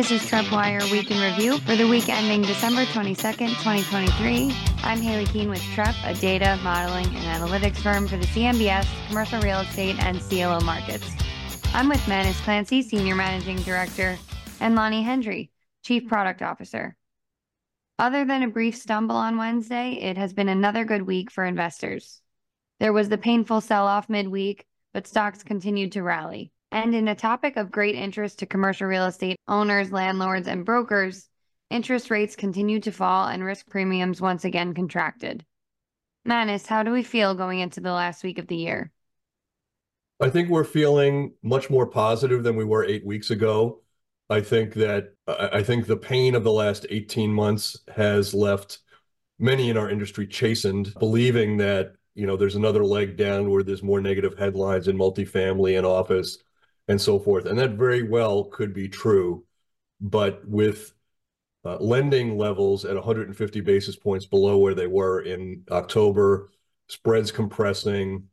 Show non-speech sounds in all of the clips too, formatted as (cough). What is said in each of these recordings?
This is TreppWire Week in Review for the week ending December 22nd, 2023. I'm Haley Keene with Trepp, a data, modeling, and analytics firm for the CMBS, commercial real estate, and CLO markets. I'm with Manus Clancy, Senior Managing Director, and Lonnie Hendry, Chief Product Officer. Other than a brief stumble on Wednesday, it has been another good week for investors. There was the painful sell off midweek, but stocks continued to rally. And in a topic of great interest to commercial real estate owners, landlords, and brokers, interest rates continued to fall and risk premiums once again contracted. Manus, how do we feel going into the last week of the year? I think we're feeling much more positive than we were eight weeks ago. I think that I think the pain of the last 18 months has left many in our industry chastened, believing that you know there's another leg down where there's more negative headlines in multifamily and office and so forth. And that very well could be true. But with uh, lending levels at 150 basis points below where they were in October, spreads compressing,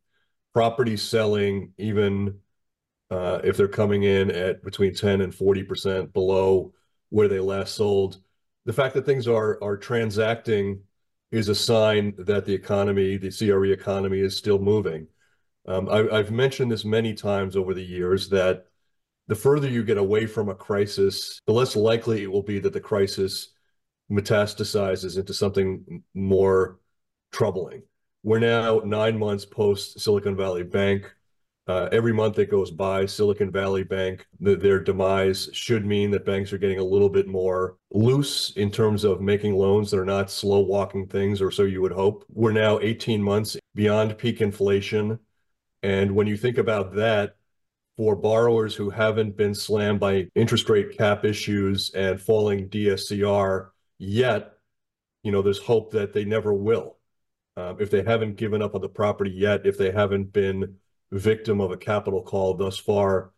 properties selling, even uh, if they're coming in at between 10 and 40% below where they last sold. The fact that things are are transacting is a sign that the economy, the CRE economy, is still moving. Um, I, I've mentioned this many times over the years that the further you get away from a crisis, the less likely it will be that the crisis metastasizes into something more troubling. We're now nine months post Silicon Valley Bank. Uh, every month that goes by, Silicon Valley Bank, the, their demise should mean that banks are getting a little bit more loose in terms of making loans that are not slow walking things, or so you would hope. We're now 18 months beyond peak inflation. And when you think about that, for borrowers who haven't been slammed by interest rate cap issues and falling DSCR yet, you know, there's hope that they never will. Um, if they haven't given up on the property yet, if they haven't been victim of a capital call thus far,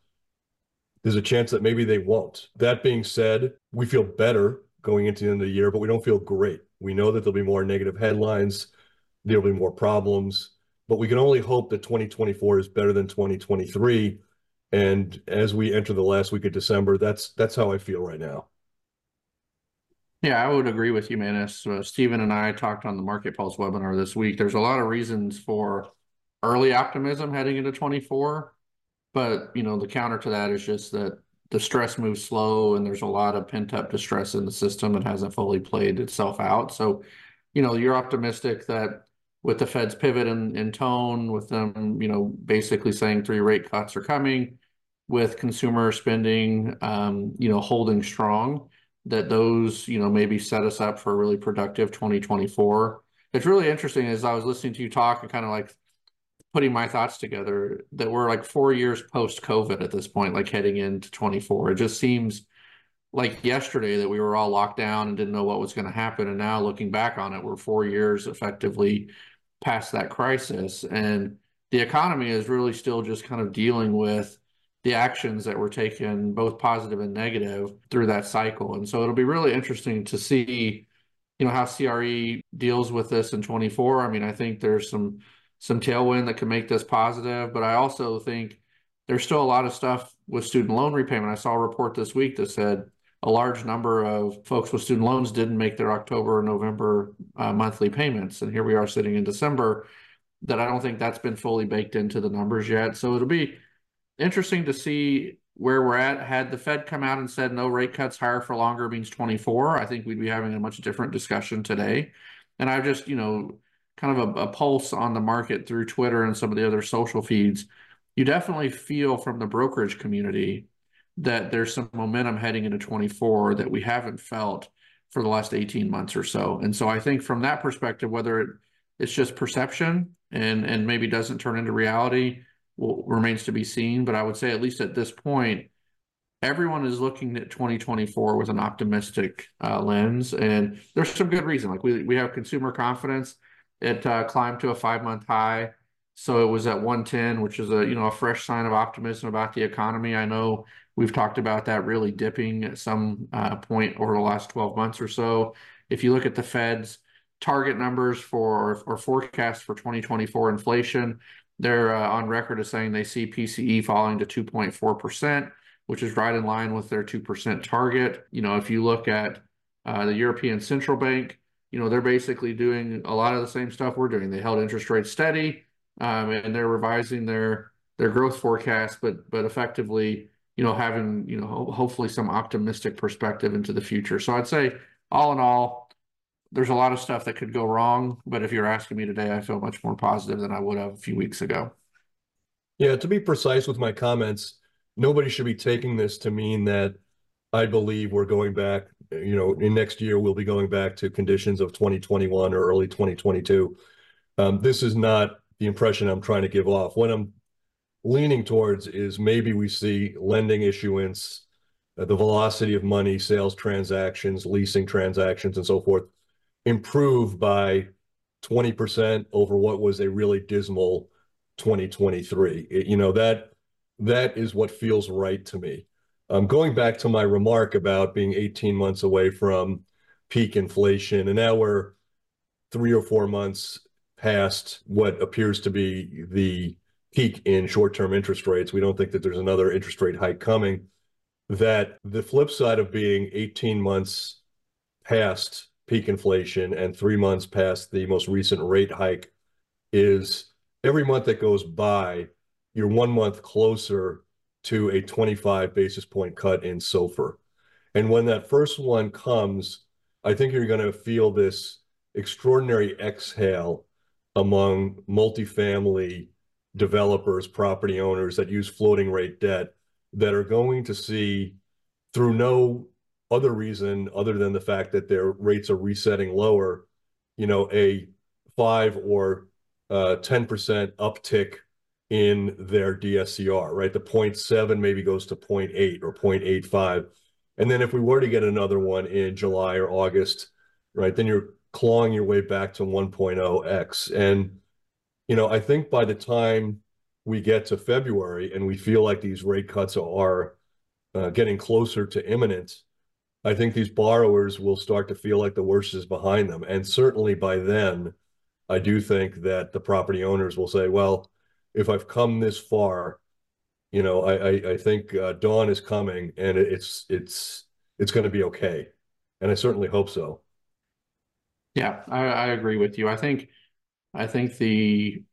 there's a chance that maybe they won't. That being said, we feel better going into the end of the year, but we don't feel great. We know that there'll be more negative headlines, there'll be more problems, but we can only hope that 2024 is better than 2023 and as we enter the last week of December, that's that's how I feel right now. Yeah, I would agree with you, Manus. Uh, Stephen and I talked on the Market Pulse webinar this week. There's a lot of reasons for early optimism heading into 24, but you know the counter to that is just that the stress moves slow, and there's a lot of pent up distress in the system that hasn't fully played itself out. So, you know, you're optimistic that with the Fed's pivot in, in tone, with them, you know, basically saying three rate cuts are coming, with consumer spending, um, you know, holding strong, that those, you know, maybe set us up for a really productive 2024. It's really interesting as I was listening to you talk and kind of like putting my thoughts together that we're like four years post COVID at this point, like heading into 24. It just seems like yesterday that we were all locked down and didn't know what was going to happen. And now looking back on it, we're four years effectively past that crisis. And the economy is really still just kind of dealing with the actions that were taken, both positive and negative, through that cycle. And so it'll be really interesting to see, you know, how CRE deals with this in 24. I mean, I think there's some some tailwind that can make this positive, but I also think there's still a lot of stuff with student loan repayment. I saw a report this week that said a large number of folks with student loans didn't make their October or November uh, monthly payments. And here we are sitting in December that I don't think that's been fully baked into the numbers yet. So it'll be interesting to see where we're at. Had the Fed come out and said no rate cuts higher for longer means 24, I think we'd be having a much different discussion today. And I've just, you know, kind of a, a pulse on the market through Twitter and some of the other social feeds. You definitely feel from the brokerage community that there's some momentum heading into 24 that we haven't felt for the last 18 months or so. And so I think from that perspective, whether it, it's just perception and and maybe doesn't turn into reality, will, remains to be seen. But I would say at least at this point, everyone is looking at 2024 with an optimistic uh, lens, and there's some good reason. Like we we have consumer confidence; it uh, climbed to a five month high, so it was at 110, which is a you know a fresh sign of optimism about the economy. I know we've talked about that really dipping at some uh, point over the last 12 months or so. If you look at the Fed's target numbers for or forecast for 2024 inflation, they're uh, on record as saying they see PCE falling to 2.4%, which is right in line with their 2% target. You know, if you look at uh, the European Central Bank, you know, they're basically doing a lot of the same stuff we're doing. They held interest rates steady, um, and they're revising their their growth forecast, but but effectively, you know, having you know ho- hopefully some optimistic perspective into the future. So I'd say all in all, there's a lot of stuff that could go wrong, but if you're asking me today, I feel much more positive than I would have a few weeks ago. Yeah, to be precise with my comments, nobody should be taking this to mean that I believe we're going back, you know, in next year we'll be going back to conditions of 2021 or early 2022. Um, this is not the impression I'm trying to give off. What I'm leaning towards is maybe we see lending issuance, uh, the velocity of money, sales transactions, leasing transactions, and so forth improve by 20% over what was a really dismal 2023. It, you know, that that is what feels right to me. Um, going back to my remark about being 18 months away from peak inflation, and now we're three or four months past what appears to be the peak in short-term interest rates. We don't think that there's another interest rate hike coming. That the flip side of being 18 months past peak inflation and three months past the most recent rate hike is every month that goes by, you're one month closer to a 25 basis point cut in SOFR. And when that first one comes, I think you're going to feel this extraordinary exhale among multifamily developers, property owners that use floating rate debt that are going to see through no other reason other than the fact that their rates are resetting lower, you know, a five or uh, 10% uptick in their DSCR, right? The 0.7 maybe goes to 0.8 or 0.85. And then if we were to get another one in July or August, right, then you're clawing your way back to 1.0x. And, you know, I think by the time we get to February and we feel like these rate cuts are uh, getting closer to imminent, I think these borrowers will start to feel like the worst is behind them. And certainly by then, I do think that the property owners will say, well, if I've come this far, you know, I I, I think uh, dawn is coming, and it's it's it's going to be okay, and I certainly hope so. Yeah, I, I agree with you. I think I think the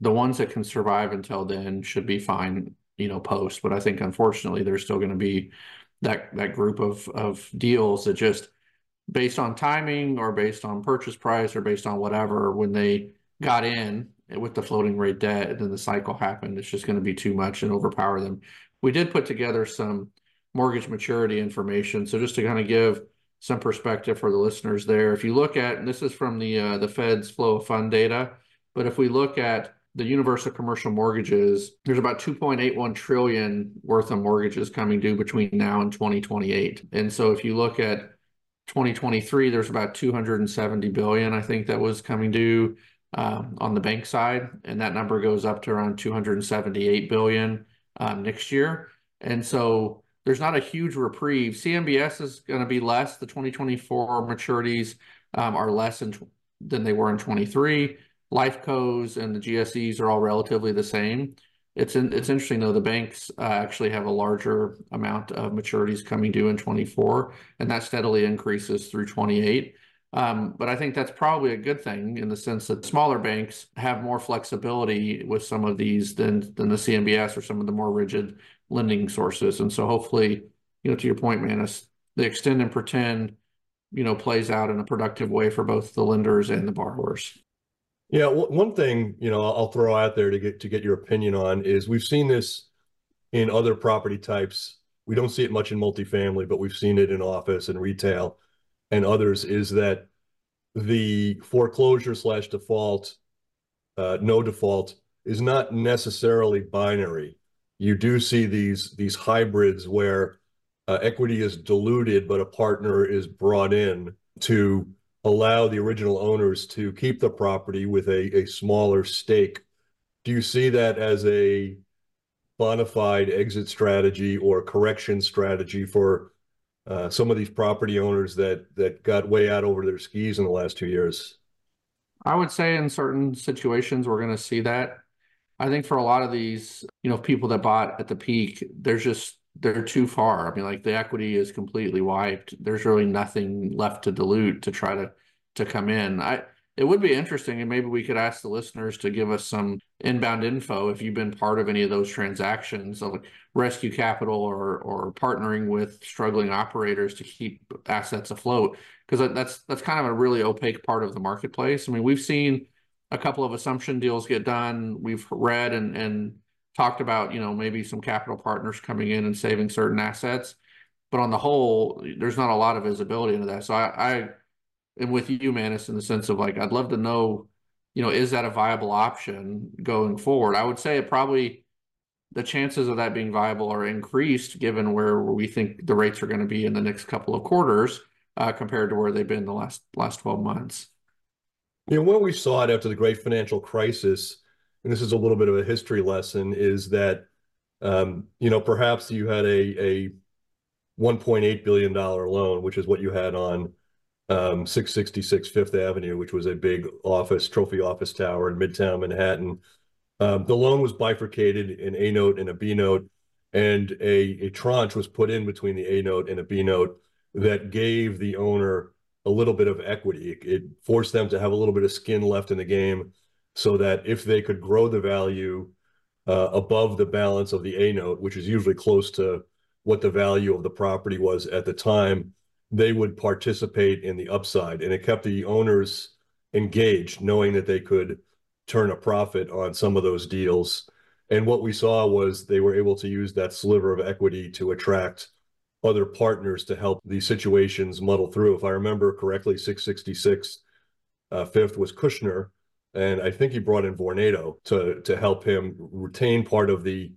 the ones that can survive until then should be fine, you know, post. But I think unfortunately there's still going to be that that group of of deals that just based on timing or based on purchase price or based on whatever when they got in with the floating rate debt and then the cycle happened it's just going to be too much and overpower them we did put together some mortgage maturity information so just to kind of give some perspective for the listeners there if you look at this is from the uh, the fed's flow of fund data but if we look at the universal commercial mortgages, there's about 2.81 trillion worth of mortgages coming due between now and 2028. And so if you look at 2023, there's about 270 billion, I think that was coming due um, on the bank side, and that number goes up to around 278 billion um, next year. And so there's not a huge reprieve. CMBS is going to be less. The 2024 maturities um, are less in, than they were in 23. Life Cos and the GSEs are all relatively the same. It's in, it's interesting though the banks uh, actually have a larger amount of maturities coming due in 24, and that steadily increases through 28. Um, but I think that's probably a good thing in the sense that smaller banks have more flexibility with some of these than than the CMBS or some of the more rigid lending sources. And so hopefully, you know, to your point, Manus, the extend and pretend, you know, plays out in a productive way for both the lenders and the borrowers. Yeah, one thing, you know, I'll throw out there to get to get your opinion on is we've seen this in other property types. We don't see it much in multifamily, but we've seen it in office and retail and others, is that the foreclosure slash default, uh, no default is not necessarily binary. You do see these these hybrids where uh, equity is diluted, but a partner is brought in to allow the original owners to keep the property with a, a smaller stake. Do you see that as a bona fide exit strategy or correction strategy for uh, some of these property owners that that got way out over their skis in the last two years? I would say in certain situations we're going to see that. I think for a lot of these, you know, people that bought at the peak, there's just they're too far. I mean, like the equity is completely wiped. There's really nothing left to dilute to try to to come in. I it would be interesting, and maybe we could ask the listeners to give us some inbound info if you've been part of any of those transactions of rescue capital or or partnering with struggling operators to keep assets afloat because that's that's kind of a really opaque part of the marketplace. I mean, we've seen a couple of assumption deals get done. We've read and and talked about, you know, maybe some capital partners coming in and saving certain assets. But on the whole, there's not a lot of visibility into that. So I, I with you, Manus, in the sense of like, I'd love to know, you know, is that a viable option going forward? I would say it probably the chances of that being viable are increased given where we think the rates are going to be in the next couple of quarters uh, compared to where they've been the last last 12 months. You know, what we saw it after the great financial crisis, and this is a little bit of a history lesson, is that um, you know perhaps you had a a 1.8 billion dollar loan, which is what you had on um, 666 Fifth Avenue, which was a big office trophy office tower in Midtown Manhattan. Um, the loan was bifurcated in A note and a B note, and a, a tranche was put in between the A note and a B note that gave the owner a little bit of equity. It, it forced them to have a little bit of skin left in the game so that if they could grow the value uh, above the balance of the A note, which is usually close to what the value of the property was at the time, they would participate in the upside. And it kept the owners engaged, knowing that they could turn a profit on some of those deals. And what we saw was they were able to use that sliver of equity to attract other partners to help these situations muddle through. If I remember correctly, 666 uh, fifth was Kushner, and I think he brought in Vornado to to help him retain part of the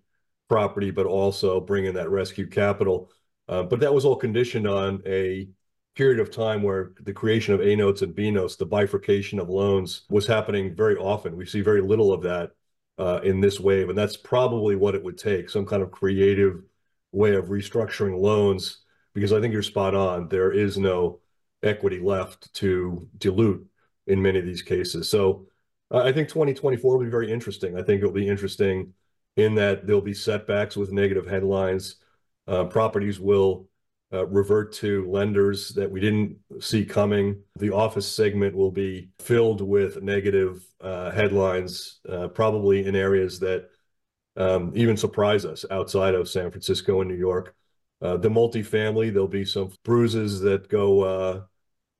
property, but also bring in that rescue capital. Uh, but that was all conditioned on a period of time where the creation of A notes and B notes, the bifurcation of loans, was happening very often. We see very little of that uh, in this wave, and that's probably what it would take some kind of creative way of restructuring loans. Because I think you're spot on. There is no equity left to dilute in many of these cases. So uh, I think 2024 will be very interesting. I think it'll be interesting in that there'll be setbacks with negative headlines. Uh, properties will uh, revert to lenders that we didn't see coming. The office segment will be filled with negative uh, headlines, uh, probably in areas that um, even surprise us outside of San Francisco and New York. Uh, the multifamily, there'll be some bruises that go, uh,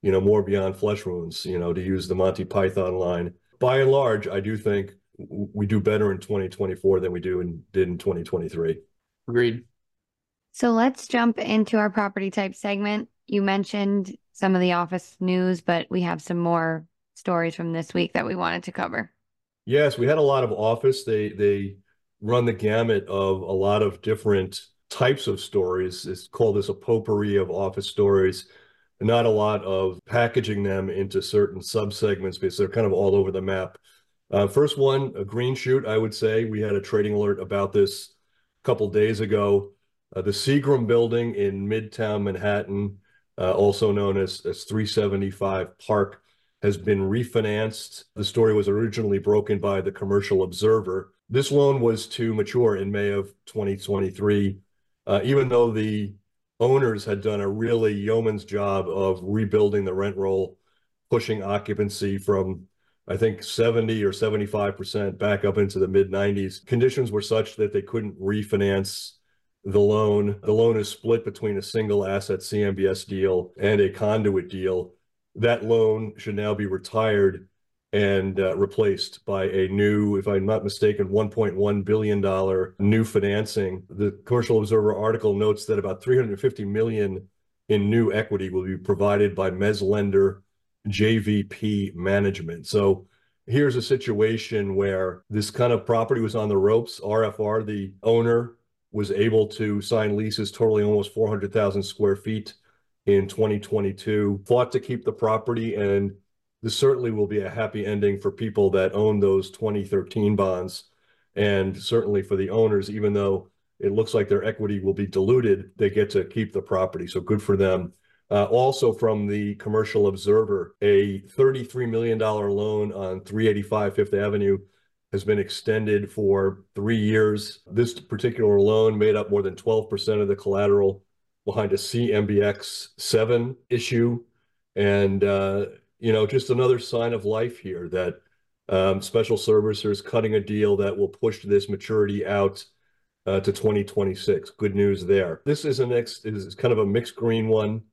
you know, more beyond flesh wounds, you know, to use the Monty Python line. By and large, I do think we do better in 2024 than we do and did in 2023. Agreed. So let's jump into our property type segment. You mentioned some of the office news, but we have some more stories from this week that we wanted to cover. Yes, we had a lot of office. They they run the gamut of a lot of different types of stories. It's called this a potpourri of office stories. Not a lot of packaging them into certain subsegments because they're kind of all over the map. Uh, first one, a green shoot, I would say. We had a trading alert about this a couple days ago. Uh, the Seagram building in Midtown Manhattan, uh, also known as, as 375 Park, has been refinanced. The story was originally broken by the Commercial Observer. This loan was to mature in May of 2023. Uh, even though the owners had done a really yeoman's job of rebuilding the rent roll, pushing occupancy from I think 70 or 75% back up into the mid 90s. Conditions were such that they couldn't refinance the loan. The loan is split between a single asset CMBS deal and a conduit deal. That loan should now be retired and uh, replaced by a new, if I'm not mistaken, $1.1 billion new financing. The Commercial Observer article notes that about 350 million in new equity will be provided by mez lender JVP management. So here's a situation where this kind of property was on the ropes. RFR, the owner, was able to sign leases totaling almost 400,000 square feet in 2022, fought to keep the property, and this certainly will be a happy ending for people that own those 2013 bonds. And certainly for the owners, even though it looks like their equity will be diluted, they get to keep the property. So good for them. Uh, also from the Commercial Observer, a $33 million loan on 385 Fifth Avenue has been extended for three years. This particular loan made up more than 12% of the collateral behind a CMBX 7 issue. And, uh, you know, just another sign of life here that um, special servicers cutting a deal that will push this maturity out uh, to 2026. Good news there. This is a next is kind of a mixed green one.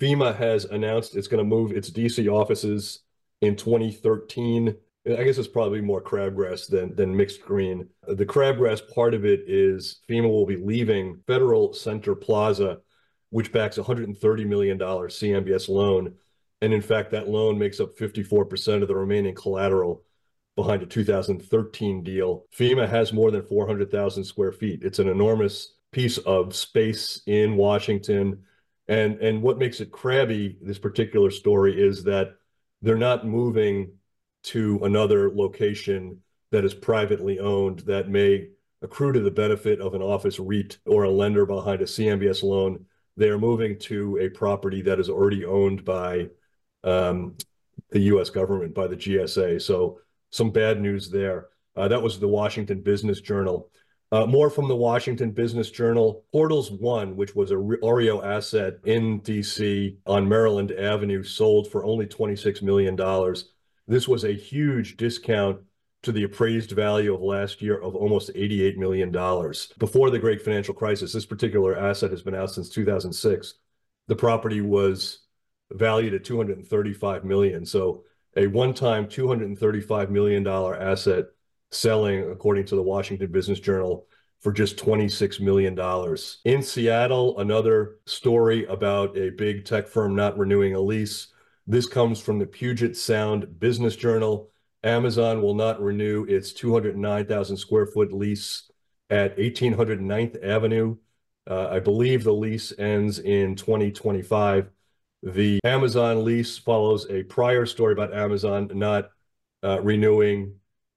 FEMA has announced it's going to move its DC offices in 2013. I guess it's probably more crabgrass than than mixed green. The crabgrass part of it is FEMA will be leaving Federal Center Plaza, which backs a $130 million CMBS loan. And in fact, that loan makes up 54% of the remaining collateral behind a 2013 deal. FEMA has more than 400,000 square feet. It's an enormous piece of space in Washington. And, and what makes it crabby, this particular story, is that they're not moving to another location that is privately owned that may accrue to the benefit of an office REIT or a lender behind a CMBS loan. They are moving to a property that is already owned by um, the U.S. government, by the GSA. So some bad news there. Uh, that was the Washington Business Journal. Uh, more from the Washington Business Journal. Portals One, which was a REO asset in DC on Maryland Avenue, sold for only $26 million. This was a huge discount to the appraised value of last year of almost $88 million. Before the great financial crisis, this particular asset has been out since 2006. The property was valued at 235 million. So a one-time $235 million asset selling, according to the Washington Business Journal, for just $26 million. In Seattle, another story about a big tech firm not renewing a lease. This comes from the Puget Sound Business Journal. Amazon will not renew its 209,000 square foot lease at 1800 9th Avenue. Uh, I believe the lease ends in 2025. The Amazon lease follows a prior story about Amazon not uh, renewing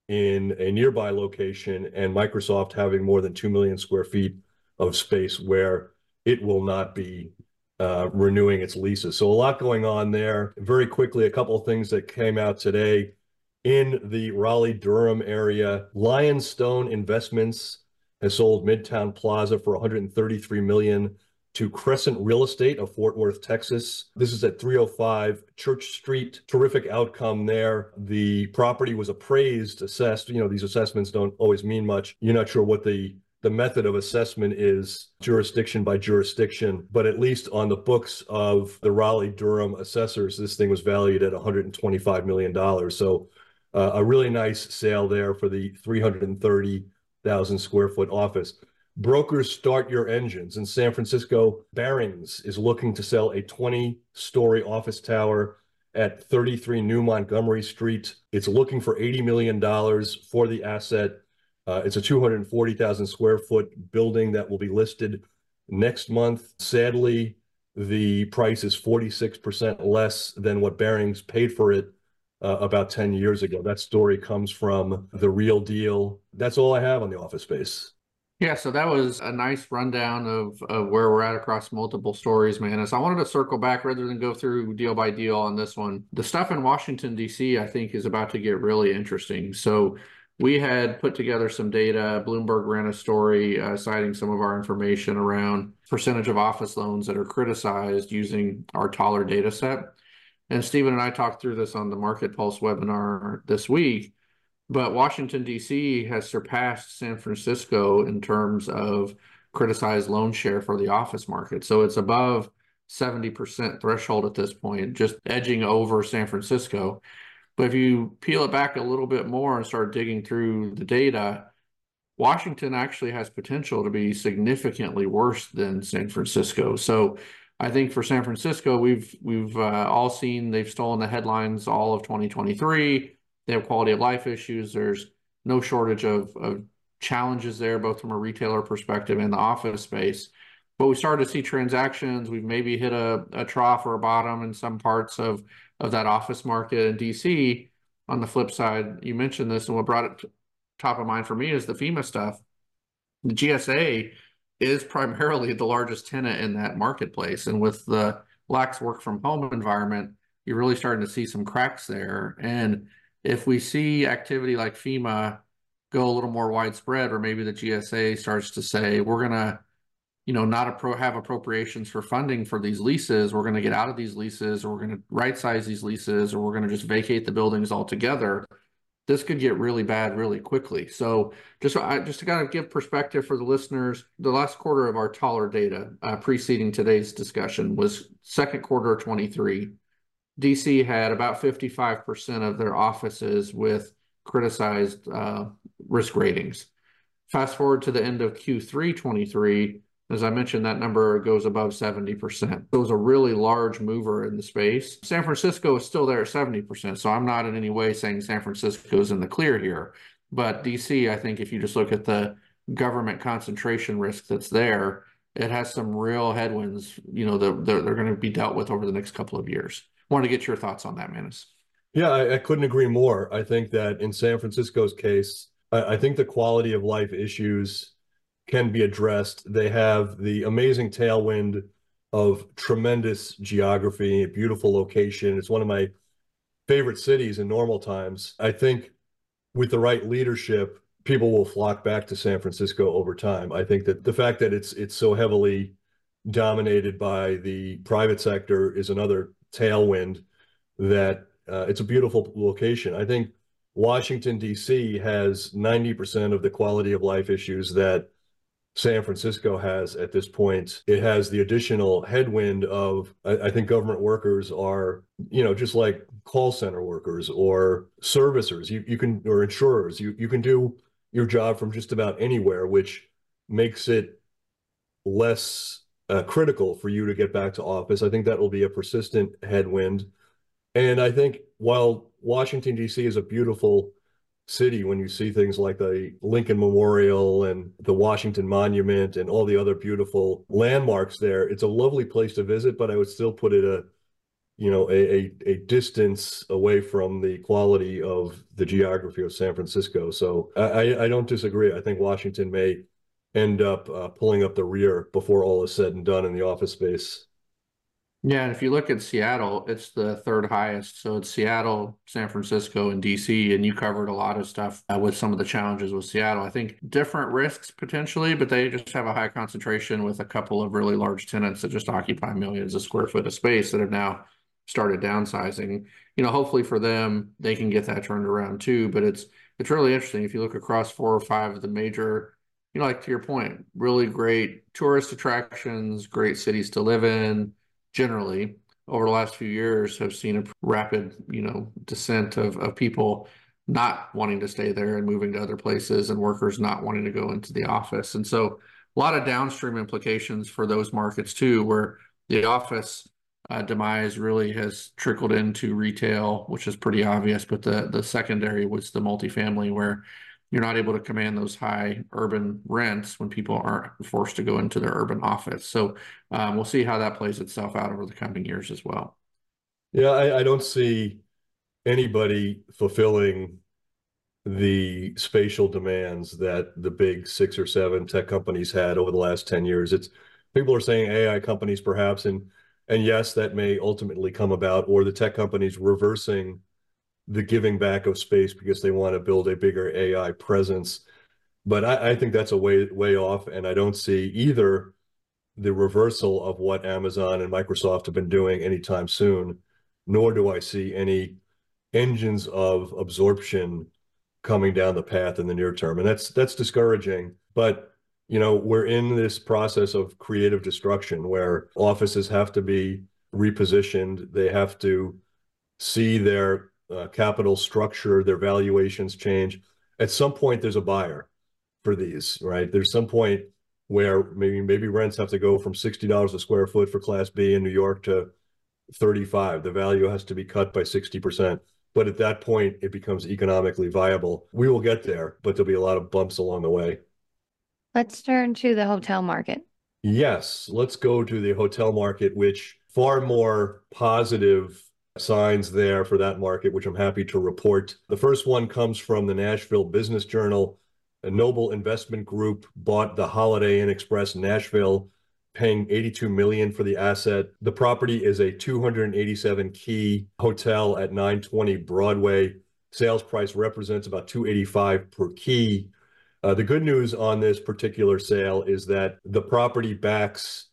in a nearby location and Microsoft having more than 2 million square feet of space where it will not be uh, renewing its leases. So a lot going on there. Very quickly, a couple of things that came out today in the Raleigh Durham area. Lionstone Investments has sold Midtown Plaza for 133 million to Crescent Real Estate of Fort Worth, Texas. This is at 305 Church Street. Terrific outcome there. The property was appraised, assessed. You know, these assessments don't always mean much. You're not sure what the the method of assessment is jurisdiction by jurisdiction, but at least on the books of the Raleigh Durham assessors, this thing was valued at $125 million. So uh, a really nice sale there for the 330,000 square foot office. Brokers start your engines. In San Francisco, Barings is looking to sell a 20 story office tower at 33 New Montgomery Street. It's looking for $80 million for the asset. Uh, it's a 240,000 square foot building that will be listed next month. Sadly, the price is 46% less than what Barings paid for it uh, about 10 years ago. That story comes from the real deal. That's all I have on the office space. Yeah, so that was a nice rundown of, of where we're at across multiple stories, man. So I wanted to circle back rather than go through deal by deal on this one. The stuff in Washington, D.C., I think is about to get really interesting. So we had put together some data. Bloomberg ran a story uh, citing some of our information around percentage of office loans that are criticized using our T-ALLR data set. And Stephen and I talked through this on the Market Pulse webinar this week but Washington, D.C. has surpassed San Francisco in terms of criticized loan share for the office market. So it's above 70% threshold at this point, just edging over San Francisco. But if you peel it back a little bit more and start digging through the data, Washington actually has potential to be significantly worse than San Francisco. So I think for San Francisco, we've we've uh, all seen they've stolen the headlines all of 2023 they have quality of life issues. There's no shortage of, of challenges there, both from a retailer perspective and the office space. But we started to see transactions. We've maybe hit a, a trough or a bottom in some parts of, of that office market in DC. On the flip side, you mentioned this, and what brought it top of mind for me is the FEMA stuff. The GSA is primarily the largest tenant in that marketplace. And with the lax work from home environment, you're really starting to see some cracks there. And if we see activity like FEMA go a little more widespread, or maybe the GSA starts to say, we're going to, you know, not appro- have appropriations for funding for these leases. We're going to get out of these leases, or we're going to right size these leases, or we're going to just vacate the buildings altogether. This could get really bad really quickly. So, just I, just to kind of give perspective for the listeners, the last quarter of our T-ALLR data uh, preceding today's discussion was second quarter of 23. DC had about 55% of their offices with criticized uh, risk ratings. Fast forward to the end of Q3 23, as I mentioned, that number goes above 70%. It was a really large mover in the space. San Francisco is still there at 70%. So I'm not in any way saying San Francisco is in the clear here. But DC, I think if you just look at the government concentration risk that's there, it has some real headwinds, you know, that they're, they're going to be dealt with over the next couple of years. Want to get your thoughts on that, Manus? Yeah, I, I, couldn't agree more. I think that in San Francisco's case, I, I think the quality of life issues can be addressed. They have the amazing tailwind of tremendous geography, a beautiful location. It's one of my favorite cities in normal times. I think with the right leadership, people will flock back to San Francisco over time. I think that the fact that it's it's so heavily dominated by the private sector is another tailwind that uh, it's a beautiful location. I think Washington, D.C. has 90% of the quality of life issues that San Francisco has at this point. It has the additional headwind of, I, I, think government workers are, you know, just like call center workers or servicers, you, you can, or insurers, you, you can do your job from just about anywhere, which makes it less uh, critical for you to get back to office. I think that will be a persistent headwind. And I think while Washington, D.C. is a beautiful city when you see things like the Lincoln Memorial and the Washington Monument and all the other beautiful landmarks there, it's a lovely place to visit, but I would still put it a you know a, a, a distance away from the quality of the geography of San Francisco. So I, I don't disagree. I think Washington may end up uh, pulling up the rear before all is said and done in the office space. Yeah, and if you look at Seattle, it's the third highest. So it's Seattle, San Francisco, and DC. And you covered a lot of stuff uh, with some of the challenges with Seattle. I think different risks potentially, but they just have a high concentration with a couple of really large tenants that just occupy millions of square foot of space that have now started downsizing. You know, hopefully for them, they can get that turned around too. But it's it's really interesting if you look across four or five of the major you know, like to your point, really great tourist attractions, great cities to live in. Generally, over the last few years, have seen a rapid, you know, descent of of people not wanting to stay there and moving to other places, and workers not wanting to go into the office. And so, a lot of downstream implications for those markets too, where the office uh, demise really has trickled into retail, which is pretty obvious. But the the secondary was the multifamily, where you're not able to command those high urban rents when people aren't forced to go into their urban office. So um, we'll see how that plays itself out over the coming years as well. Yeah, I, I don't see anybody fulfilling the spatial demands that the big six or seven tech companies had over the last 10 years. It's people are saying AI companies perhaps, and and yes, that may ultimately come about, or the tech companies reversing the giving back of space because they want to build a bigger AI presence. But I, I think that's a way way off, and I don't see either the reversal of what Amazon and Microsoft have been doing anytime soon, nor do I see any engines of absorption coming down the path in the near term. And that's that's discouraging. But you know, we're in this process of creative destruction where offices have to be repositioned. They have to see their uh, capital structure, their valuations change. At some point, there's a buyer for these, right? There's some point where maybe maybe rents have to go from sixty dollars a square foot for Class B in New York to thirty-five. The value has to be cut by sixty percent. But at that point, it becomes economically viable. We will get there, but there'll be a lot of bumps along the way. Let's turn to the hotel market. Yes, let's go to the hotel market, which far more positive signs there for that market, which I'm happy to report. The first one comes from the Nashville Business Journal. A Noble Investment Group bought the Holiday Inn Express Nashville, paying 82 million for the asset. The property is a 287 key hotel at 920 Broadway, sales price represents about 285 per key. Uh, the good news on this particular sale is that the property backs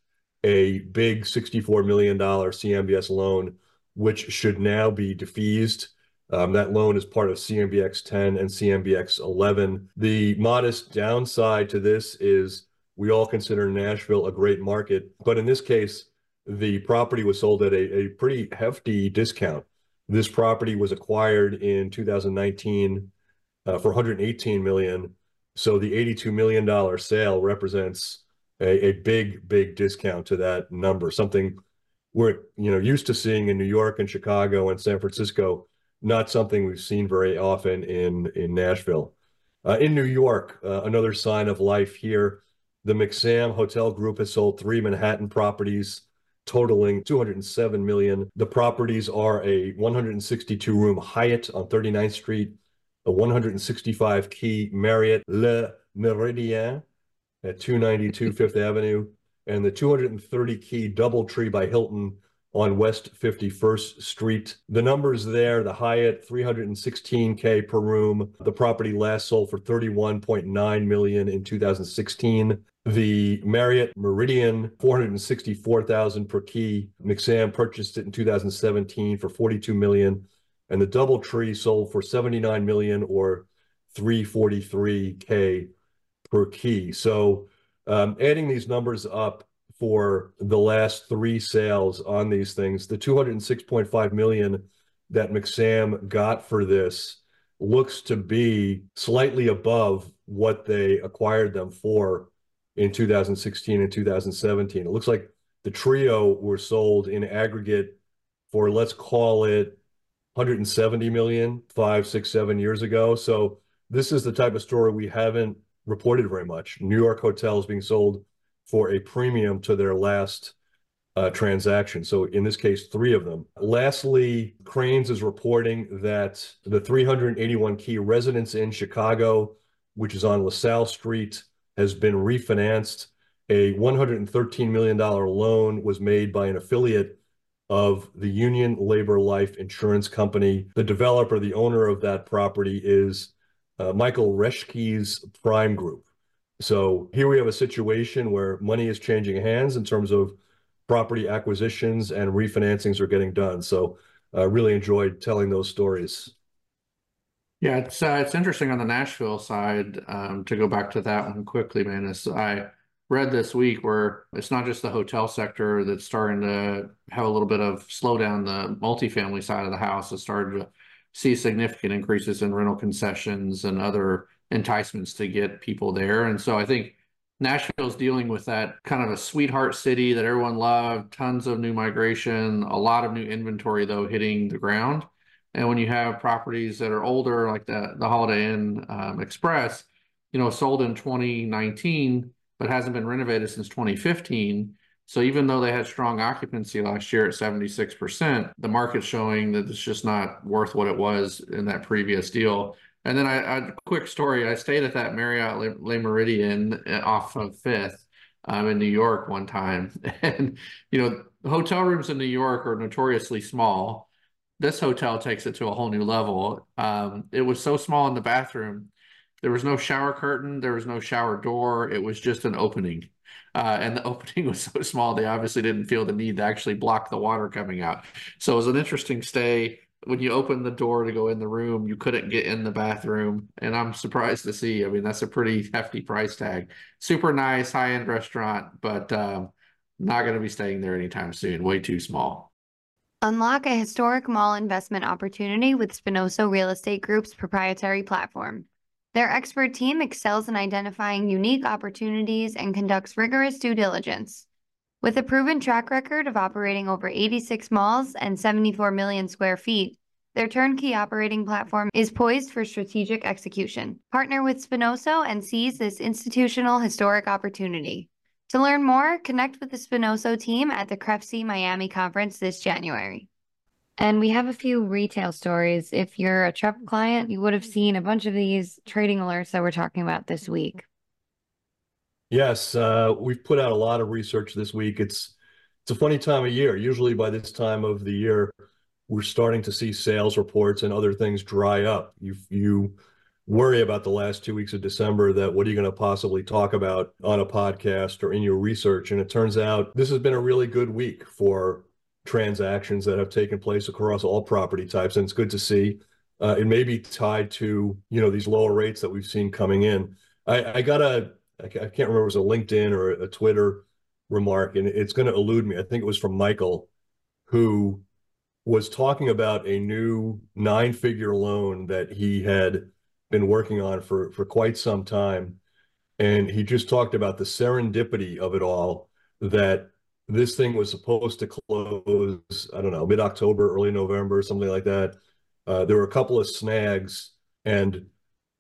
a big $64 million CMBS loan, which should now be defeased. Um, that loan is part of CMBX 10 and CMBX 11. The modest downside to this is we all consider Nashville a great market, but in this case, the property was sold at a, a pretty hefty discount. This property was acquired in 2019 uh, for 118 million. So the 82 million dollar sale represents a, a big, big discount to that number. Something we're you know used to seeing in New York and Chicago and San Francisco, not something we've seen very often in in Nashville. Uh, in New York, uh, another sign of life here. The McSam Hotel Group has sold three Manhattan properties totaling 207 million. The properties are a 162 room Hyatt on 39th Street, a 165 key Marriott Le Méridien at 292 Fifth Avenue, and the 230 key Doubletree by Hilton on West 51st Street. The numbers there, the Hyatt 316k per room. The property last sold for 31.9 million in 2016. The Marriott Meridian, 464,000 per key. McSam purchased it in 2017 for 42 million, and the DoubleTree sold for 79 million or 343k per key. So, um, adding these numbers up for the last three sales on these things, the 206.5 million that McSam got for this looks to be slightly above what they acquired them for in 2016 and 2017. It looks like the trio were sold in aggregate for let's call it 170 million five, six, seven years ago. So this is the type of story we haven't reported very much. New York hotels being sold for a premium to their last uh, transaction. So in this case, three of them. Lastly, Crain's is reporting that the 381 key Residence in Chicago, which is on LaSalle Street, has been refinanced. A $113 million loan was made by an affiliate of the Union Labor Life Insurance Company. The developer, the owner of that property is uh, Michael Reschke's Prime Group. So here we have a situation where money is changing hands in terms of property acquisitions and refinancings are getting done. So I uh, really enjoyed telling those stories. Yeah, it's uh, it's interesting on the Nashville side. Um, to go back to that one quickly, man. Is I read this week where it's not just the hotel sector that's starting to have a little bit of slowdown. The multifamily side of the house has started to see significant increases in rental concessions and other enticements to get people there. And so I think Nashville's dealing with that kind of a sweetheart city that everyone loved, tons of new migration, a lot of new inventory though hitting the ground. And when you have properties that are older, like the the Holiday Inn um, Express, you know, sold in 2019 but hasn't been renovated since 2015. So even though they had strong occupancy last year at 76%, the market's showing that it's just not worth what it was in that previous deal. And then I, a quick story. I stayed at that Marriott Le, Le Meridien uh, off of Fifth um, in New York one time, (laughs) and you know, hotel rooms in New York are notoriously small this hotel takes it to a whole new level. Um, it was so small in the bathroom. There was no shower curtain. There was no shower door. It was just an opening. Uh, and the (laughs) opening was so small, they obviously didn't feel the need to actually block the water coming out. So it was an interesting stay. When you opened the door to go in the room, you couldn't get in the bathroom. And I'm surprised to see. I mean, that's a pretty hefty price tag. Super nice, high end restaurant, but um, not going to be staying there anytime soon. Way too small. Unlock a historic mall investment opportunity with Spinoso Real Estate Group's proprietary platform. Their expert team excels in identifying unique opportunities and conducts rigorous due diligence. With a proven track record of operating over 86 malls and 74 million square feet, their turnkey operating platform is poised for strategic execution. Partner with Spinoso and seize this institutional historic opportunity. To learn more, connect with the Spinoso team at the CREFC Miami conference this January. And we have a few retail stories. If you're a Trepp client, you would have seen a bunch of these trading alerts that we're talking about this week. Yes, uh, we've put out a lot of research this week. It's it's a funny time of year. Usually by this time of the year, we're starting to see sales reports and other things dry up. You you worry about the last two weeks of December that what are you going to possibly talk about on a podcast or in your research? And it turns out this has been a really good week for transactions that have taken place across all property types, and it's good to see. Uh, it may be tied to you know these lower rates that we've seen coming in. I, I got a I can't remember it was a LinkedIn or a Twitter remark, and it's going to elude me. I think it was from Michael, who was talking about a new nine-figure loan that he had been working on for for quite some time, and he just talked about the serendipity of it all. That this thing was supposed to close, I don't know, mid-October, early November, something like that. Uh, there were a couple of snags, and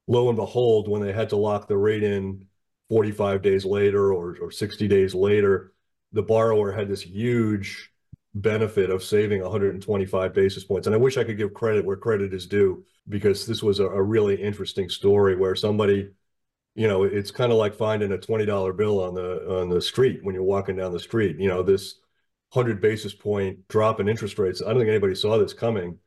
lo and behold, when they had to lock the rate in 45 days later or, or 60 days later, the borrower had this huge benefit of saving 125 basis points. And I wish I could give credit where credit is due because this was a, a really interesting story where somebody, you know, it's kind of like finding a $20 bill on the on the street when you're walking down the street. You know, this 100 basis point drop in interest rates. I don't think anybody saw this coming.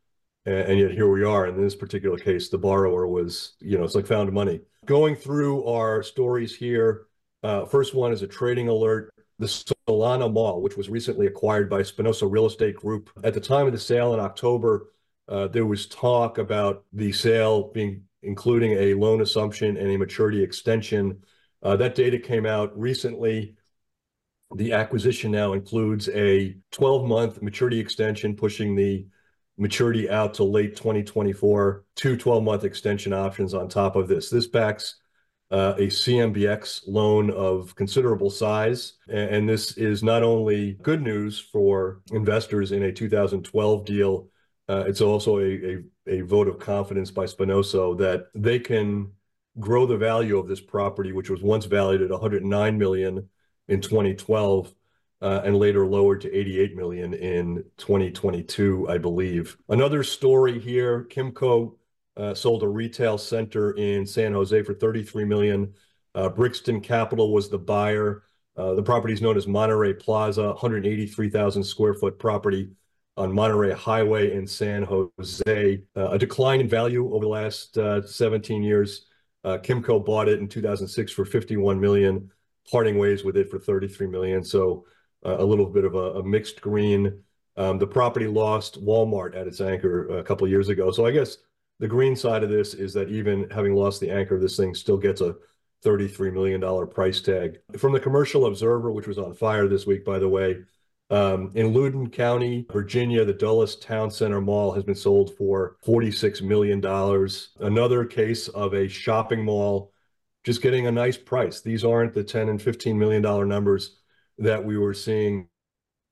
And, and yet here we are. And in this particular case, the borrower was, you know, it's like found money going through our stories here. Uh, first one is a trading alert. The Solano Mall, which was recently acquired by Spinoso Real Estate Group. At the time of the sale in October, uh, there was talk about the sale being including a loan assumption and a maturity extension. Uh, that data came out recently. The acquisition now includes a 12-month maturity extension, pushing the maturity out to late 2024, two 12-month extension options on top of this. This backs uh, a CMBS loan of considerable size. And this is not only good news for investors in a 2012 deal, uh, it's also a, a, vote of confidence by Spinoso that they can grow the value of this property, which was once valued at 109 million in 2012, uh, and later lowered to 88 million in 2022, I believe. Another story here, Kimco uh, sold a retail center in San Jose for 33 million. Uh, Brixton Capital was the buyer. Uh, the property is known as Monterey Plaza, 183,000 square foot property on Monterey Highway in San Jose. Uh, a decline in value over the last uh, 17 years. Uh, Kimco bought it in 2006 for 51 million, parting ways with it for 33 million. So a little bit of a, a mixed green. Um, the property lost Walmart at its anchor a couple years ago. So I guess the green side of this is that even having lost the anchor, this thing still gets a $33 million price tag. From the Commercial Observer, which was on fire this week, by the way, um, in Loudoun County, Virginia, the Dulles Town Center Mall has been sold for $46 million. Another case of a shopping mall just getting a nice price. These aren't the 10 and $15 million numbers that we were seeing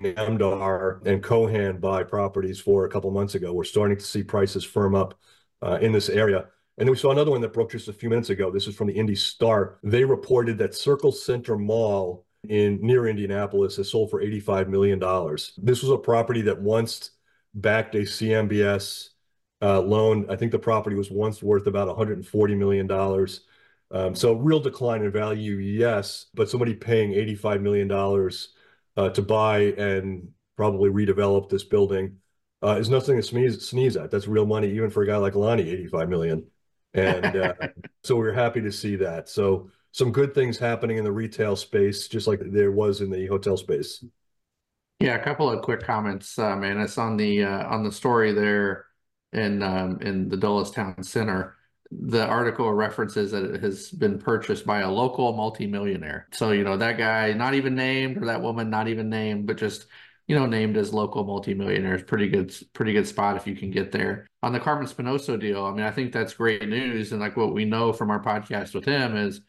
Namdar and Kohan buy properties for a couple months ago. We're starting to see prices firm up uh, in this area. And then we saw another one that broke just a few minutes ago. This is from the Indy Star. They reported that Circle Center Mall in near Indianapolis has sold for $85 million. This was a property that once backed a CMBS uh, loan. I think the property was once worth about $140 million. Um, so real decline in value, yes, but somebody paying $85 million uh, to buy and probably redevelop this building uh, is nothing to sneeze, sneeze at. That's real money, even for a guy like Lonnie, 85 million. And uh, (laughs) so we're happy to see that. So some good things happening in the retail space, just like there was in the hotel space. Yeah, a couple of quick comments, uh, man. It's on the uh, on the story there in um, in the Dulles Town Center the article references that it has been purchased by a local multimillionaire. So, you know, that guy not even named or that woman not even named, but just, you know, named as local multimillionaire is pretty good, pretty good spot if you can get there. On the Carmen Spinoso deal, I mean, I think that's great news. And like what we know from our podcast with him is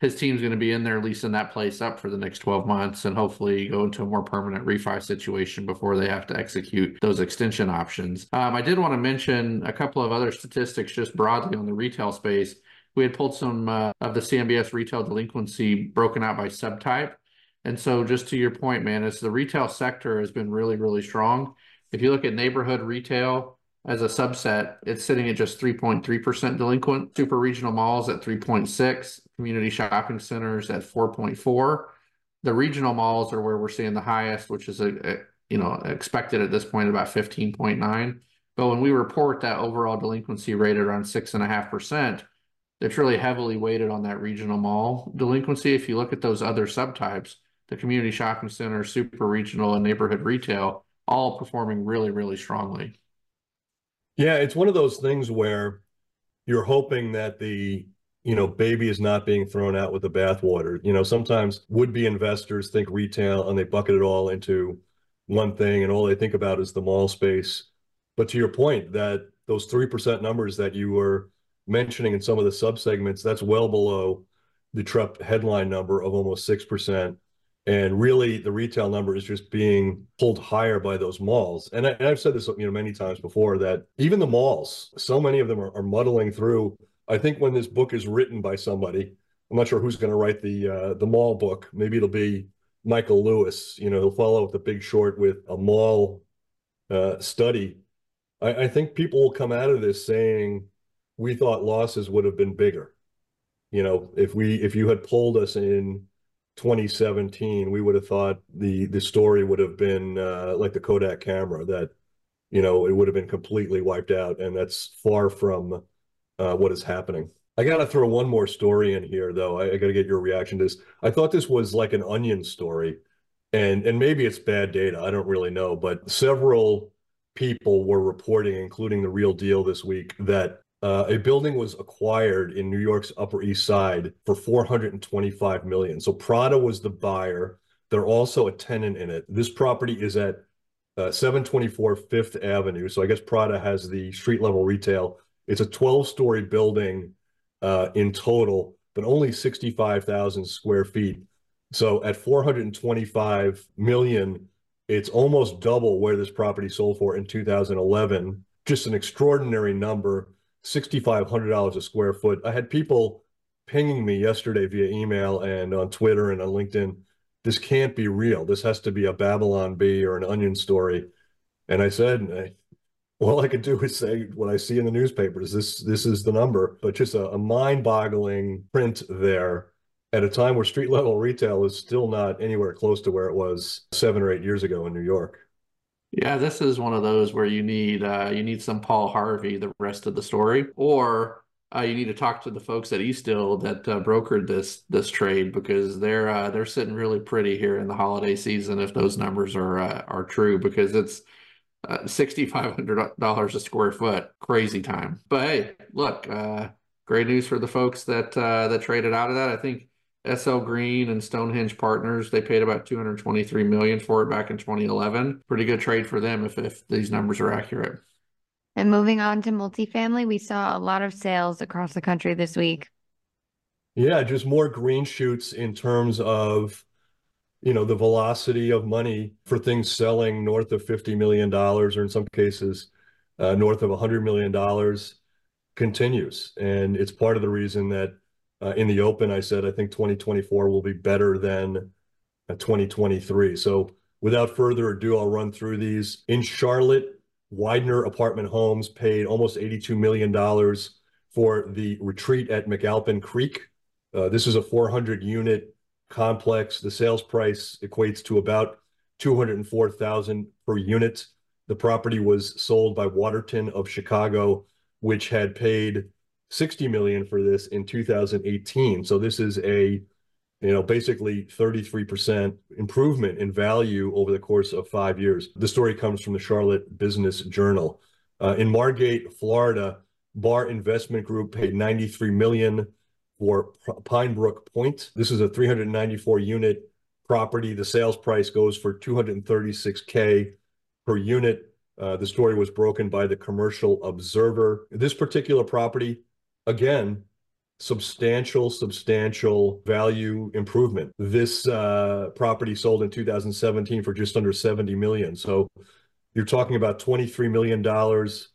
his team's going to be in there leasing that place up for the next 12 months and hopefully go into a more permanent refi situation before they have to execute those extension options. Um, I did want to mention a couple of other statistics just broadly on the retail space. We had pulled some uh, of the CMBS retail delinquency broken out by subtype. And so, just to your point, man, as the retail sector has been really, really strong. If you look at neighborhood retail, as a subset, it's sitting at just 3.3% delinquent. Super regional malls at 3.6, community shopping centers at 4.4. The regional malls are where we're seeing the highest, which is a, a you know expected at this point about 15.9. But when we report that overall delinquency rate around six and a half percent, it's really heavily weighted on that regional mall delinquency. If you look at those other subtypes, the community shopping center, super regional, and neighborhood retail, all performing really, really strongly. Yeah, it's one of those things where you're hoping that the you know baby is not being thrown out with the bathwater. You know, sometimes would-be investors think retail and they bucket it all into one thing, and all they think about is the mall space. But to your point, that those three percent numbers that you were mentioning in some of the subsegments, that's well below the Trepp headline number of almost six percent. And really, the retail number is just being pulled higher by those malls. And, I, have said this, you know, many times before that even the malls, so many of them are, are, muddling through. I think when this book is written by somebody, I'm not sure who's going to write the uh, the mall book. Maybe it'll be Michael Lewis. You know, he'll follow up the Big Short with a mall uh, study. I, I think people will come out of this saying we thought losses would have been bigger. You know, if we if you had pulled us in 2017, we would have thought the the story would have been uh, like the Kodak camera that you know it would have been completely wiped out, and that's far from uh, what is happening. I got to throw one more story in here, though. I, I got to get your reaction to this. I thought this was like an onion story, and and maybe it's bad data. I don't really know, but several people were reporting, including the Real Deal this week, that uh, a building was acquired in New York's Upper East Side for 425 million. So Prada was the buyer. They're also a tenant in it. This property is at uh, 724 Fifth Avenue. So I guess Prada has the street level retail. It's a 12 story building uh, in total, but only 65,000 square feet. So at 425 million, it's almost double where this property sold for in 2011. Just an extraordinary number $6,500 a square foot. I had people pinging me yesterday via email and on Twitter and on LinkedIn. This can't be real. This has to be a Babylon Bee or an onion story. And I said, all I could do is say what I see in the newspapers. This this is the number, but just a, a mind-boggling print there at a time where street level retail is still not anywhere close to where it was seven or eight years ago in New York. Yeah, this is one of those where you need uh, you need some Paul Harvey the rest of the story, or uh, you need to talk to the folks at Eastdil that uh, brokered this this trade because they're uh, they're sitting really pretty here in the holiday season if those numbers are uh, are true because it's uh, sixty five hundred dollars a square foot, crazy time. But hey, look, great news for the folks that that traded out of that. I think SL Green and Stonehenge Partners, they paid about 223 million for it back in 2011. Pretty good trade for them if, if these numbers are accurate. And moving on to multifamily, we saw a lot of sales across the country this week. Yeah, just more green shoots in terms of you know the velocity of money for things selling north of 50 million dollars or in some cases uh, north of 100 million dollars continues and it's part of the reason that uh, in the open, I said I think 2024 will be better than uh, 2023. So without further ado, I'll run through these. In Charlotte, Weidner Apartment Homes paid almost $82 million for the retreat at McAlpine Creek. Uh, this is a 400 unit complex. The sales price equates to about 204,000 per unit. The property was sold by Waterton of Chicago, which had paid 60 million for this in 2018. So this is a, you know, basically 33% improvement in value over the course of five years. The story comes from the Charlotte Business Journal. Uh, in Margate, Florida, Barr Investment Group paid 93 million for Pinebrook Point. This is a 394 unit property. The sales price goes for 236k per unit. Uh, the story was broken by the Commercial Observer. This particular property again, substantial, substantial value improvement. This uh, property sold in 2017 for just under 70 million. So you're talking about 23 million dollars.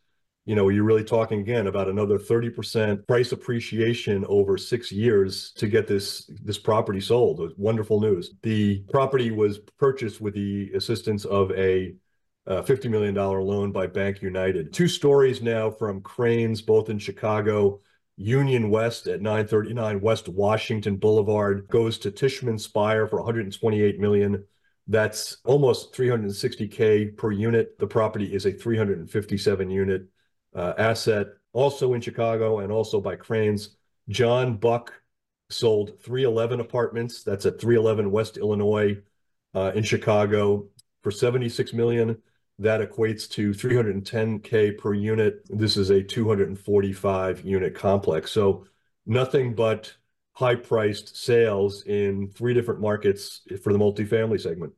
You know, you're really talking again about another 30% price appreciation over six years to get this this property sold. Wonderful news. The property was purchased with the assistance of a uh, $50 million loan by Bank United. Two stories now from Crain's, both in Chicago Union West at 939 West Washington Boulevard goes to Tishman Speyer for 128 million. That's almost 360K per unit. The property is a 357 unit uh, asset, also in Chicago and also by Crain's. John Buck sold 311 apartments. That's at 311 West Illinois uh, in Chicago for 76 million. That equates to 310K per unit. This is a 245 unit complex. So nothing but high priced sales in three different markets for the multifamily segment.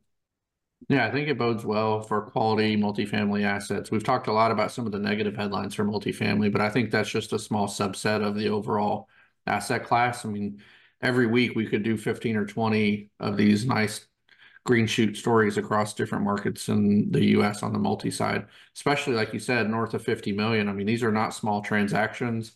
Yeah, I think it bodes well for quality multifamily assets. We've talked a lot about some of the negative headlines for multifamily, but I think that's just a small subset of the overall asset class. I mean, every week we could do 15 or 20 of these nice green shoot stories across different markets in the US on the multi side, especially like you said, north of 50 million. I mean, these are not small transactions,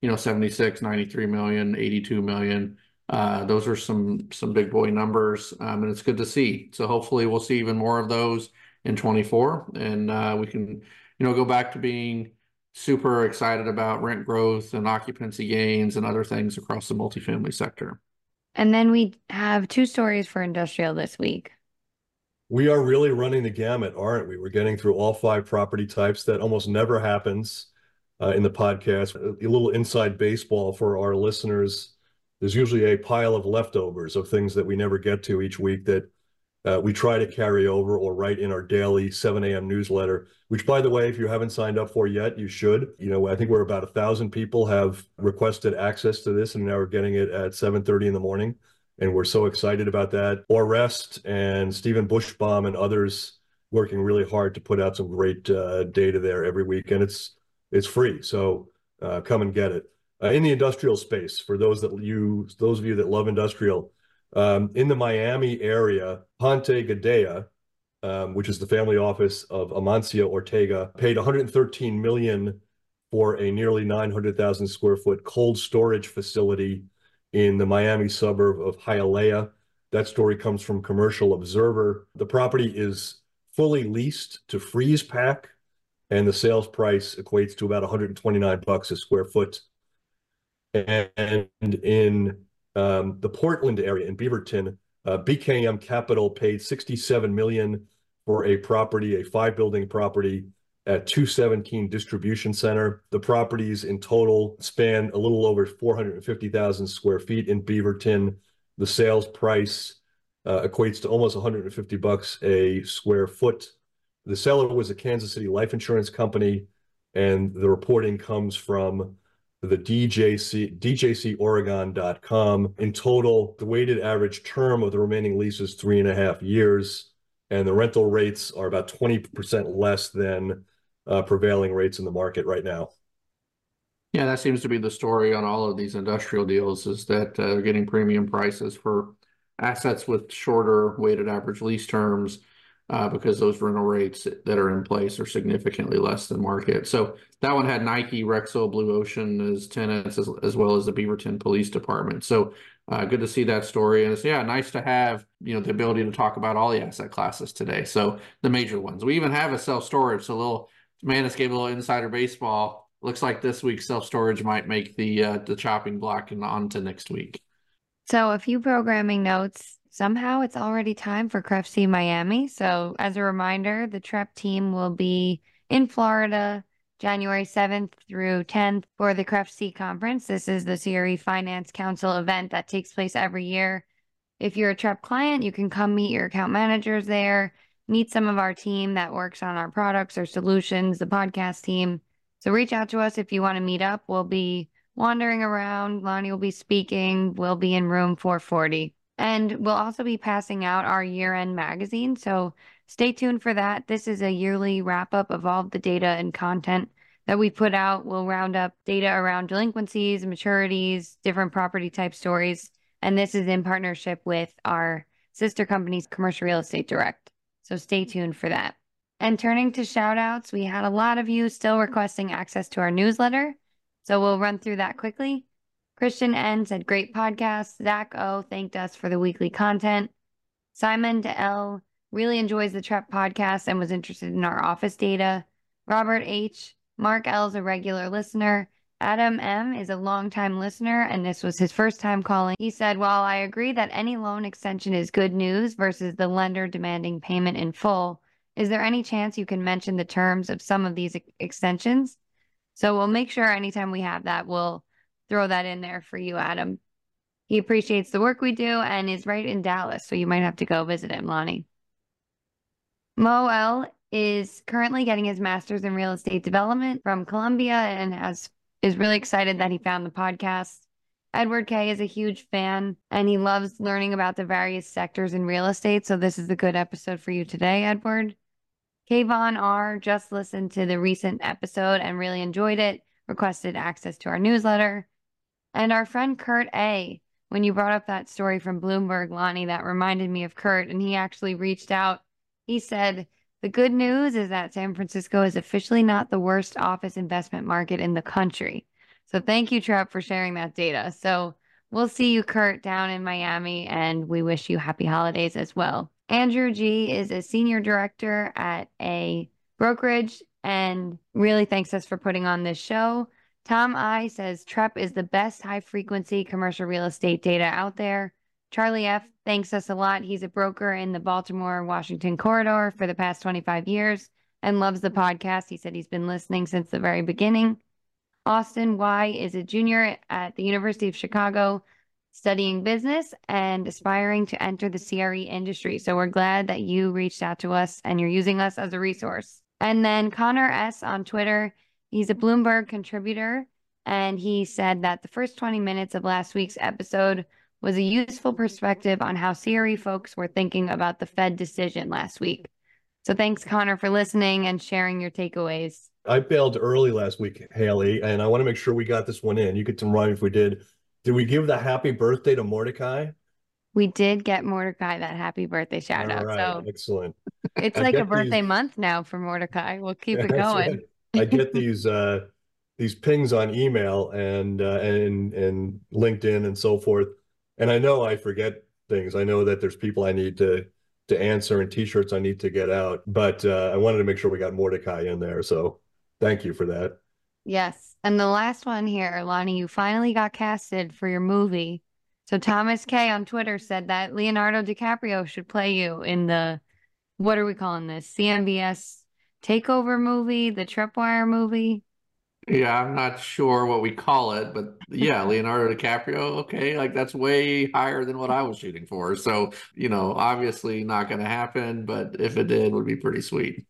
you know, 76, 93 million, 82 million. Uh, those are some some big boy numbers, um, and it's good to see. So hopefully we'll see even more of those in 24, and uh, we can, you know, go back to being super excited about rent growth and occupancy gains and other things across the multifamily sector. And then we have two stories for industrial this week. We are really running the gamut, aren't we? We're getting through all five property types. That almost never happens uh, in the podcast. A little inside baseball for our listeners. There's usually a pile of leftovers of things that we never get to each week that uh, we try to carry over or write in our daily 7 a.m. newsletter, which, by the way, if you haven't signed up for yet, you should. You know, I think we're about a thousand people have requested access to this, and now we're getting it at 7:30 in the morning and we're so excited about that. Orest and Stephen Bushbaum and others working really hard to put out some great uh, data there every week, and it's it's free. So uh, come and get it. Uh, in the industrial space, for those that you those of you that love industrial, um, in the Miami area, Ponte Gadea, um, which is the family office of Amancio Ortega, paid 113 million for a nearly 900,000 square foot cold storage facility in the Miami suburb of Hialeah. That story comes from Commercial Observer. The property is fully leased to Freeze Pack, and the sales price equates to about 129 bucks a square foot. And in um, the Portland area in Beaverton, uh, BKM Capital paid 67 million for a property, a five-building property at 217 Distribution Center. The properties in total span a little over 450,000 square feet in Beaverton. The sales price uh, equates to almost 150 bucks a square foot. The seller was a Kansas City life insurance company, and the reporting comes from the DJC, DJCOregon.com. In total, the weighted average term of the remaining lease is three and a half years, and the rental rates are about 20% less than uh, prevailing rates in the market right now. Yeah, that seems to be the story on all of these industrial deals is that uh, they're getting premium prices for assets with shorter weighted average lease terms uh, because those rental rates that are in place are significantly less than market. So that one had Nike, Rexel, Blue Ocean as tenants, as, as well as the Beaverton Police Department. So uh, good to see that story. And it's, yeah, nice to have, you know, the ability to talk about all the asset classes today. So the major ones. We even have a self-storage, so a little Manis gave a little insider baseball. Looks like this week self storage might make the uh, the chopping block and on to next week. So a few programming notes. Somehow it's already time for CREFC Miami. So as a reminder, the Trepp team will be in Florida January 7th through 10th for the CREFC conference. This is the CRE Finance Council event that takes place every year. If you're a Trepp client, you can come meet your account managers there meet some of our team that works on our products or solutions, the podcast team. So reach out to us if you want to meet up. We'll be wandering around. Lonnie will be speaking. We'll be in room 440. And we'll also be passing out our year end magazine. So stay tuned for that. This is a yearly wrap up of all of the data and content that we put out. We'll round up data around delinquencies, maturities, different property type stories. And this is in partnership with our sister companies, Commercial Real Estate Direct. So stay tuned for that. And turning to shout outs, we had a lot of you still requesting access to our newsletter. So we'll run through that quickly. Christian N said, Great podcast. Zach O thanked us for the weekly content. Simon L really enjoys the Trepp podcast and was interested in our office data. Robert H. Mark L is a regular listener. Adam M is a longtime listener, and this was his first time calling. He said, While I agree that any loan extension is good news versus the lender demanding payment in full, is there any chance you can mention the terms of some of these extensions? So we'll make sure anytime we have that, we'll throw that in there for you, Adam. He appreciates the work we do and is right in Dallas, so you might have to go visit him, Lonnie. Mo L is currently getting his master's in real estate development from Columbia and has is really excited that he found the podcast. Edward K is a huge fan and he loves learning about the various sectors in real estate. So this is a good episode for you today, Edward. Kayvon R just listened to the recent episode and really enjoyed it, requested access to our newsletter. And our friend Kurt A, when you brought up that story from Bloomberg, Lonnie, that reminded me of Kurt, and he actually reached out. He said, The good news is that San Francisco is officially not the worst office investment market in the country. So thank you, Trepp, for sharing that data. So we'll see you, Kurt, down in Miami, and we wish you happy holidays as well. Andrew G is a senior director at a brokerage and really thanks us for putting on this show. Tom I says Trepp is the best high frequency commercial real estate data out there. Charlie F thanks us a lot. He's a broker in the Baltimore Washington corridor for the past 25 years and loves the podcast. He said he's been listening since the very beginning. Austin Y is a junior at the University of Chicago studying business and aspiring to enter the CRE industry. So we're glad that you reached out to us and you're using us as a resource. And then Connor S on Twitter, he's a Bloomberg contributor. And he said that the first 20 minutes of last week's episode was a useful perspective on how CRE folks were thinking about the Fed decision last week. So thanks, Connor, for listening and sharing your takeaways. I bailed early last week, Haley, and I want to make sure we got this one in. You could remind me if we did. Did we give the happy birthday to Mordecai? We did get Mordecai that happy birthday shout All out. right, So excellent. it's I like a birthday these- month now for Mordecai. We'll keep it (laughs) going. right. I get these uh these pings on email and uh, and and LinkedIn and so forth. And I know I forget things. I know that there's people I need to to answer and t-shirts I need to get out. But uh, I wanted to make sure we got Mordecai in there. So thank you for that. Yes. And the last one here, Lonnie, you finally got casted for your movie. So Thomas K on Twitter said that Leonardo DiCaprio should play you in the what are we calling this? CMBS takeover movie, the TreppWire movie. Yeah, I'm not sure what we call it, but yeah, Leonardo DiCaprio, okay, like that's way higher than what I was shooting for. So, you know, obviously not going to happen, but if it did, would be pretty sweet.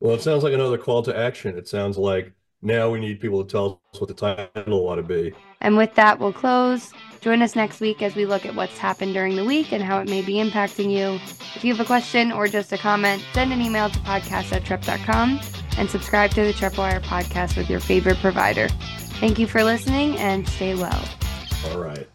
Well, it sounds like another call to action. It sounds like now we need people to tell us what the title ought to be. And with that, we'll close. Join us next week as we look at what's happened during the week and how it may be impacting you. If you have a question or just a comment, send an email to podcast at trepp.com and subscribe to the TreppWire podcast with your favorite provider. Thank you for listening and stay well. All right.